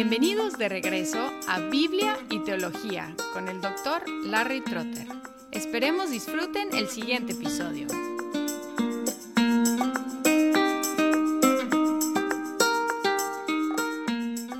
Bienvenidos de regreso a Biblia y Teología con el doctor Larry Trotter. Esperemos disfruten el siguiente episodio.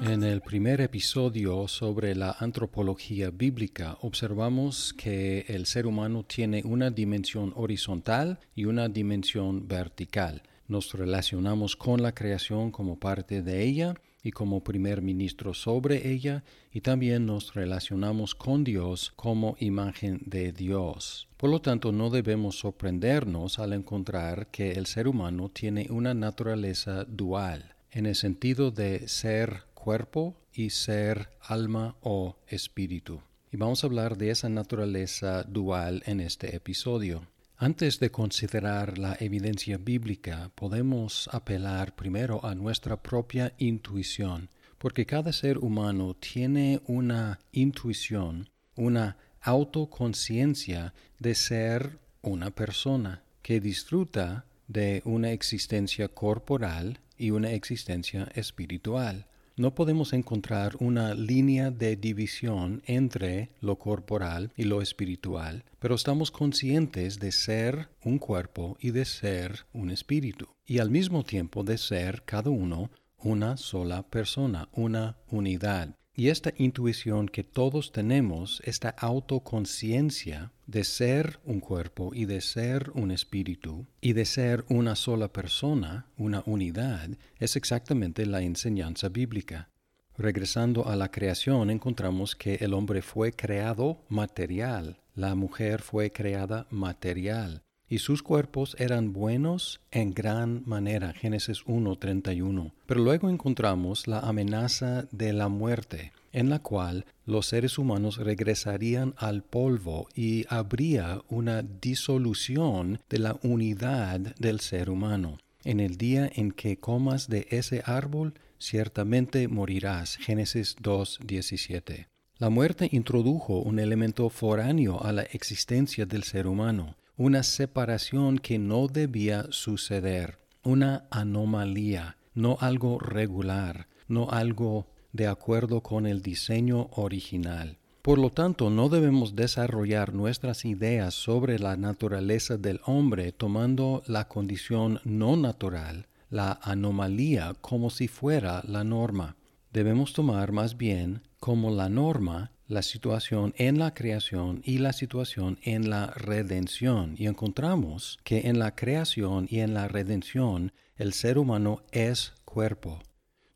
En el primer episodio sobre la antropología bíblica observamos que el ser humano tiene una dimensión horizontal y una dimensión vertical. Nos relacionamos con la creación como parte de ella y como primer ministro sobre ella, y también nos relacionamos con Dios como imagen de Dios. Por lo tanto, no debemos sorprendernos al encontrar que el ser humano tiene una naturaleza dual, en el sentido de ser cuerpo y ser alma o espíritu. Y vamos a hablar de esa naturaleza dual en este episodio. Antes de considerar la evidencia bíblica, podemos apelar primero a nuestra propia intuición, porque cada ser humano tiene una intuición, una autoconciencia de ser una persona que disfruta de una existencia corporal y una existencia espiritual no podemos encontrar una línea de división entre lo corporal y lo espiritual, pero estamos conscientes de ser un cuerpo y de ser un espíritu, y al mismo tiempo de ser cada uno una sola persona, una unidad. Y esta intuición que todos tenemos, esta autoconciencia de ser un cuerpo y de ser un espíritu y de ser una sola persona, una unidad, es exactamente la enseñanza bíblica. Regresando a la creación, encontramos que el hombre fue creado material, la mujer fue creada material, y sus cuerpos eran buenos en gran manera. Génesis 1.31. Pero luego encontramos la amenaza de la muerte, en la cual los seres humanos regresarían al polvo y habría una disolución de la unidad del ser humano. En el día en que comas de ese árbol, ciertamente morirás. Génesis 2.17. La muerte introdujo un elemento foráneo a la existencia del ser humano una separación que no debía suceder, una anomalía, no algo regular, no algo de acuerdo con el diseño original. Por lo tanto, no debemos desarrollar nuestras ideas sobre la naturaleza del hombre tomando la condición no natural, la anomalía, como si fuera la norma. Debemos tomar más bien como la norma la situación en la creación y la situación en la redención. Y encontramos que en la creación y en la redención el ser humano es cuerpo.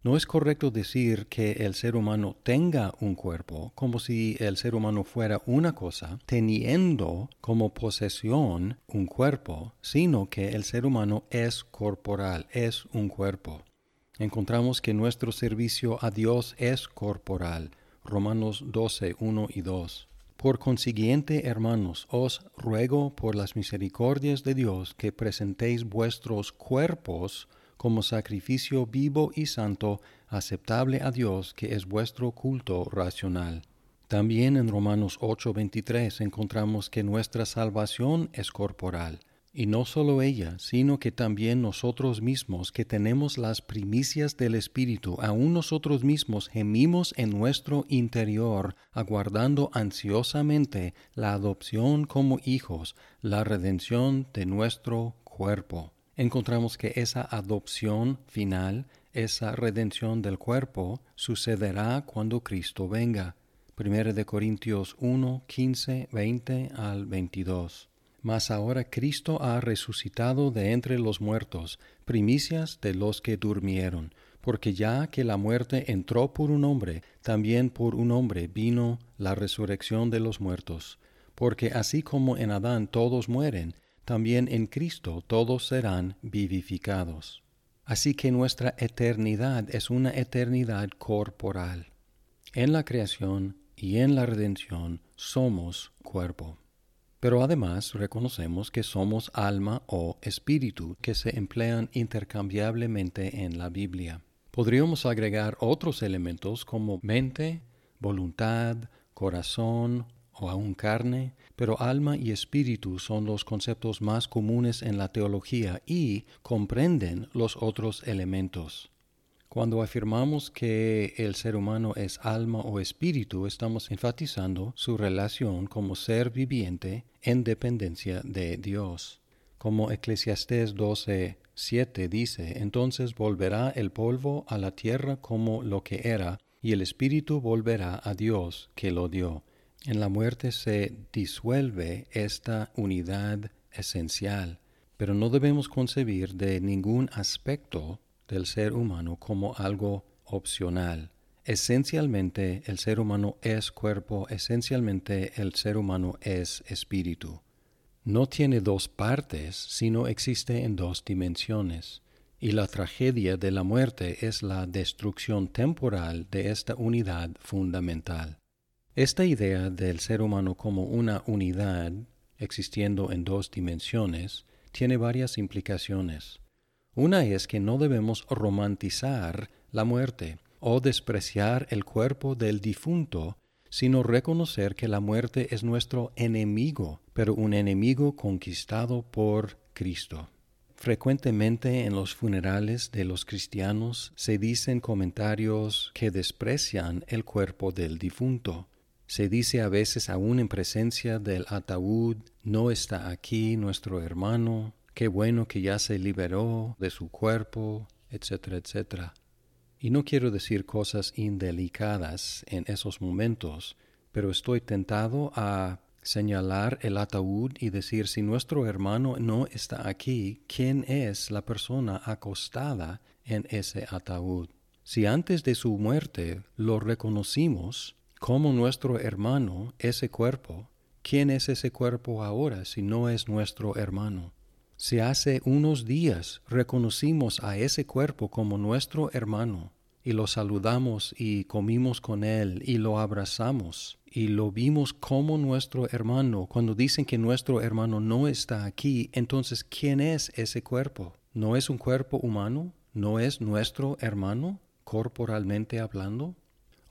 No es correcto decir que el ser humano tenga un cuerpo como si el ser humano fuera una cosa, teniendo como posesión un cuerpo, sino que el ser humano es corporal, es un cuerpo. Encontramos que nuestro servicio a Dios es corporal Romanos 12, 1 y 2. Por consiguiente, hermanos, os ruego por las misericordias de Dios que presentéis vuestros cuerpos como sacrificio vivo y santo, aceptable a Dios, que es vuestro culto racional. También en Romanos 8:23 encontramos que nuestra salvación es corporal y no solo ella, sino que también nosotros mismos que tenemos las primicias del Espíritu, aún nosotros mismos gemimos en nuestro interior, aguardando ansiosamente la adopción como hijos, la redención de nuestro cuerpo. Encontramos que esa adopción final, esa redención del cuerpo, sucederá cuando Cristo venga. 1 de Corintios 1, 15, 20 al 22. Mas ahora Cristo ha resucitado de entre los muertos, primicias de los que durmieron, porque ya que la muerte entró por un hombre, también por un hombre vino la resurrección de los muertos. Porque así como en Adán todos mueren, también en Cristo todos serán vivificados. Así que nuestra eternidad es una eternidad corporal. En la creación y en la redención somos cuerpo. Pero además reconocemos que somos alma o espíritu que se emplean intercambiablemente en la Biblia. Podríamos agregar otros elementos como mente, voluntad, corazón o aún carne, pero alma y espíritu son los conceptos más comunes en la teología y comprenden los otros elementos. Cuando afirmamos que el ser humano es alma o espíritu, estamos enfatizando su relación como ser viviente en dependencia de Dios. Como Eclesiastés 12, 7 dice, entonces volverá el polvo a la tierra como lo que era, y el espíritu volverá a Dios que lo dio. En la muerte se disuelve esta unidad esencial, pero no debemos concebir de ningún aspecto del ser humano como algo opcional. Esencialmente el ser humano es cuerpo, esencialmente el ser humano es espíritu. No tiene dos partes, sino existe en dos dimensiones, y la tragedia de la muerte es la destrucción temporal de esta unidad fundamental. Esta idea del ser humano como una unidad, existiendo en dos dimensiones, tiene varias implicaciones. Una es que no debemos romantizar la muerte o despreciar el cuerpo del difunto, sino reconocer que la muerte es nuestro enemigo, pero un enemigo conquistado por Cristo. Frecuentemente en los funerales de los cristianos se dicen comentarios que desprecian el cuerpo del difunto. Se dice a veces aún en presencia del ataúd, no está aquí nuestro hermano, qué bueno que ya se liberó de su cuerpo, etcétera, etcétera. Y no quiero decir cosas indelicadas en esos momentos, pero estoy tentado a señalar el ataúd y decir si nuestro hermano no está aquí, ¿quién es la persona acostada en ese ataúd? Si antes de su muerte lo reconocimos como nuestro hermano, ese cuerpo, ¿quién es ese cuerpo ahora si no es nuestro hermano? Si hace unos días reconocimos a ese cuerpo como nuestro hermano, y lo saludamos y comimos con él y lo abrazamos y lo vimos como nuestro hermano, cuando dicen que nuestro hermano no está aquí, entonces ¿quién es ese cuerpo? ¿No es un cuerpo humano? ¿No es nuestro hermano, corporalmente hablando?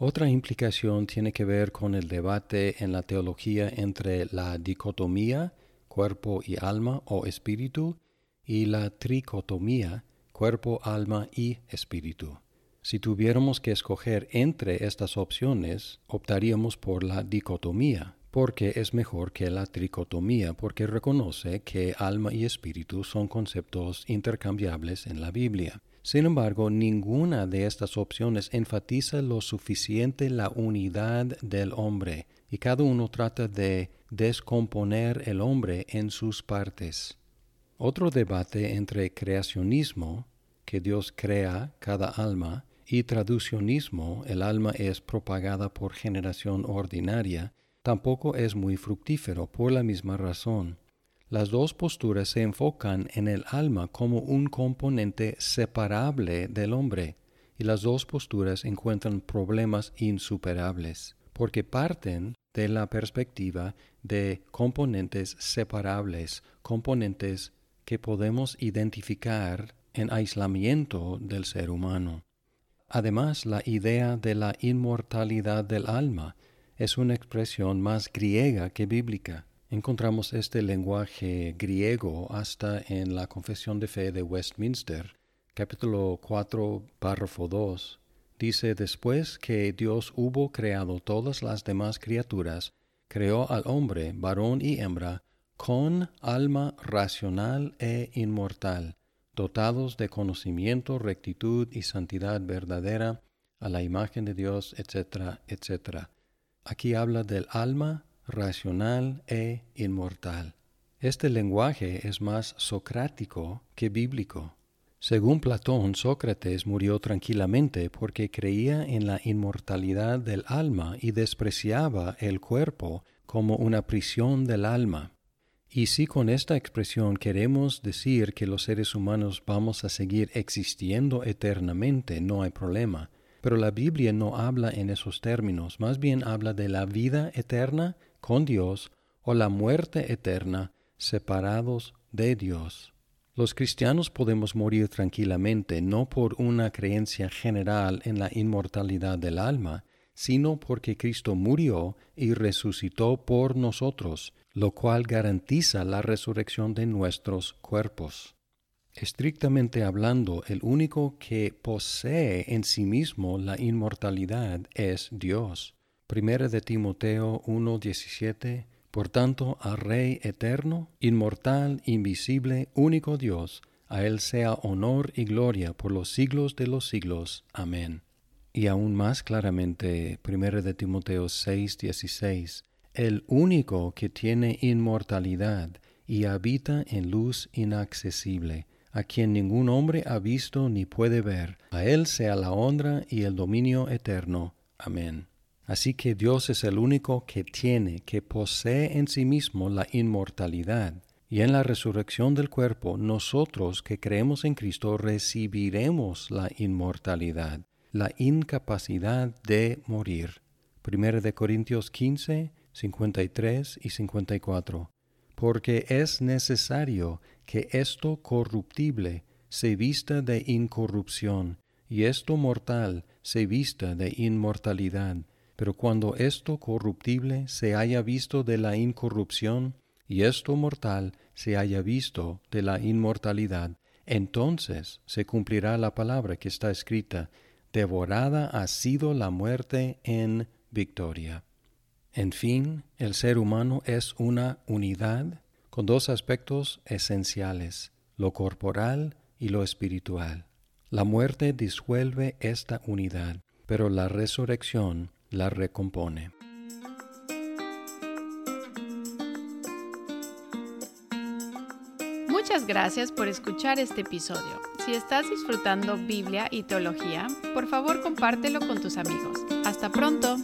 Otra implicación tiene que ver con el debate en la teología entre la dicotomía cuerpo y alma o espíritu, y la tricotomía, cuerpo, alma y espíritu. Si tuviéramos que escoger entre estas opciones, optaríamos por la dicotomía, porque es mejor que la tricotomía, porque reconoce que alma y espíritu son conceptos intercambiables en la Biblia. Sin embargo, ninguna de estas opciones enfatiza lo suficiente la unidad del hombre, y cada uno trata de descomponer el hombre en sus partes. Otro debate entre creacionismo, que Dios crea cada alma, y traducionismo, el alma es propagada por generación ordinaria, tampoco es muy fructífero por la misma razón. Las dos posturas se enfocan en el alma como un componente separable del hombre, y las dos posturas encuentran problemas insuperables, porque parten de la perspectiva de componentes separables, componentes que podemos identificar en aislamiento del ser humano. Además, la idea de la inmortalidad del alma es una expresión más griega que bíblica. Encontramos este lenguaje griego hasta en la Confesión de Fe de Westminster, capítulo 4, párrafo 2, Dice, después que Dios hubo creado todas las demás criaturas, creó al hombre, varón y hembra, con alma racional e inmortal, dotados de conocimiento, rectitud y santidad verdadera, a la imagen de Dios, etcétera, etcétera. Aquí habla del alma racional e inmortal. Este lenguaje es más socrático que bíblico. Según Platón, Sócrates murió tranquilamente porque creía en la inmortalidad del alma y despreciaba el cuerpo como una prisión del alma. Y si con esta expresión queremos decir que los seres humanos vamos a seguir existiendo eternamente, no hay problema. Pero la Biblia no habla en esos términos, más bien habla de la vida eterna con Dios o la muerte eterna separados de Dios. Los cristianos podemos morir tranquilamente no por una creencia general en la inmortalidad del alma, sino porque Cristo murió y resucitó por nosotros, lo cual garantiza la resurrección de nuestros cuerpos. Estrictamente hablando, el único que posee en sí mismo la inmortalidad es Dios. Primera de Timoteo 1:17 Por tanto, al Rey eterno, inmortal, invisible, único Dios, a Él sea honor y gloria por los siglos de los siglos. Amén. Y aún más claramente, 1 de Timoteo 6:16, el único que tiene inmortalidad y habita en luz inaccesible, a quien ningún hombre ha visto ni puede ver, a Él sea la honra y el dominio eterno. Amén. Así que Dios es el único que tiene, que posee en sí mismo la inmortalidad. Y en la resurrección del cuerpo, nosotros que creemos en Cristo recibiremos la inmortalidad la incapacidad de morir. 1 de Corintios 15, 53 y 54. Porque es necesario que esto corruptible se vista de incorrupción, y esto mortal se vista de inmortalidad. Pero cuando esto corruptible se haya visto de la incorrupción, y esto mortal se haya visto de la inmortalidad, entonces se cumplirá la palabra que está escrita, devorada ha sido la muerte en victoria. En fin, el ser humano es una unidad con dos aspectos esenciales, lo corporal y lo espiritual. La muerte disuelve esta unidad, pero la resurrección la recompone. Muchas gracias por escuchar este episodio. Si estás disfrutando Biblia y teología, por favor compártelo con tus amigos. Hasta pronto.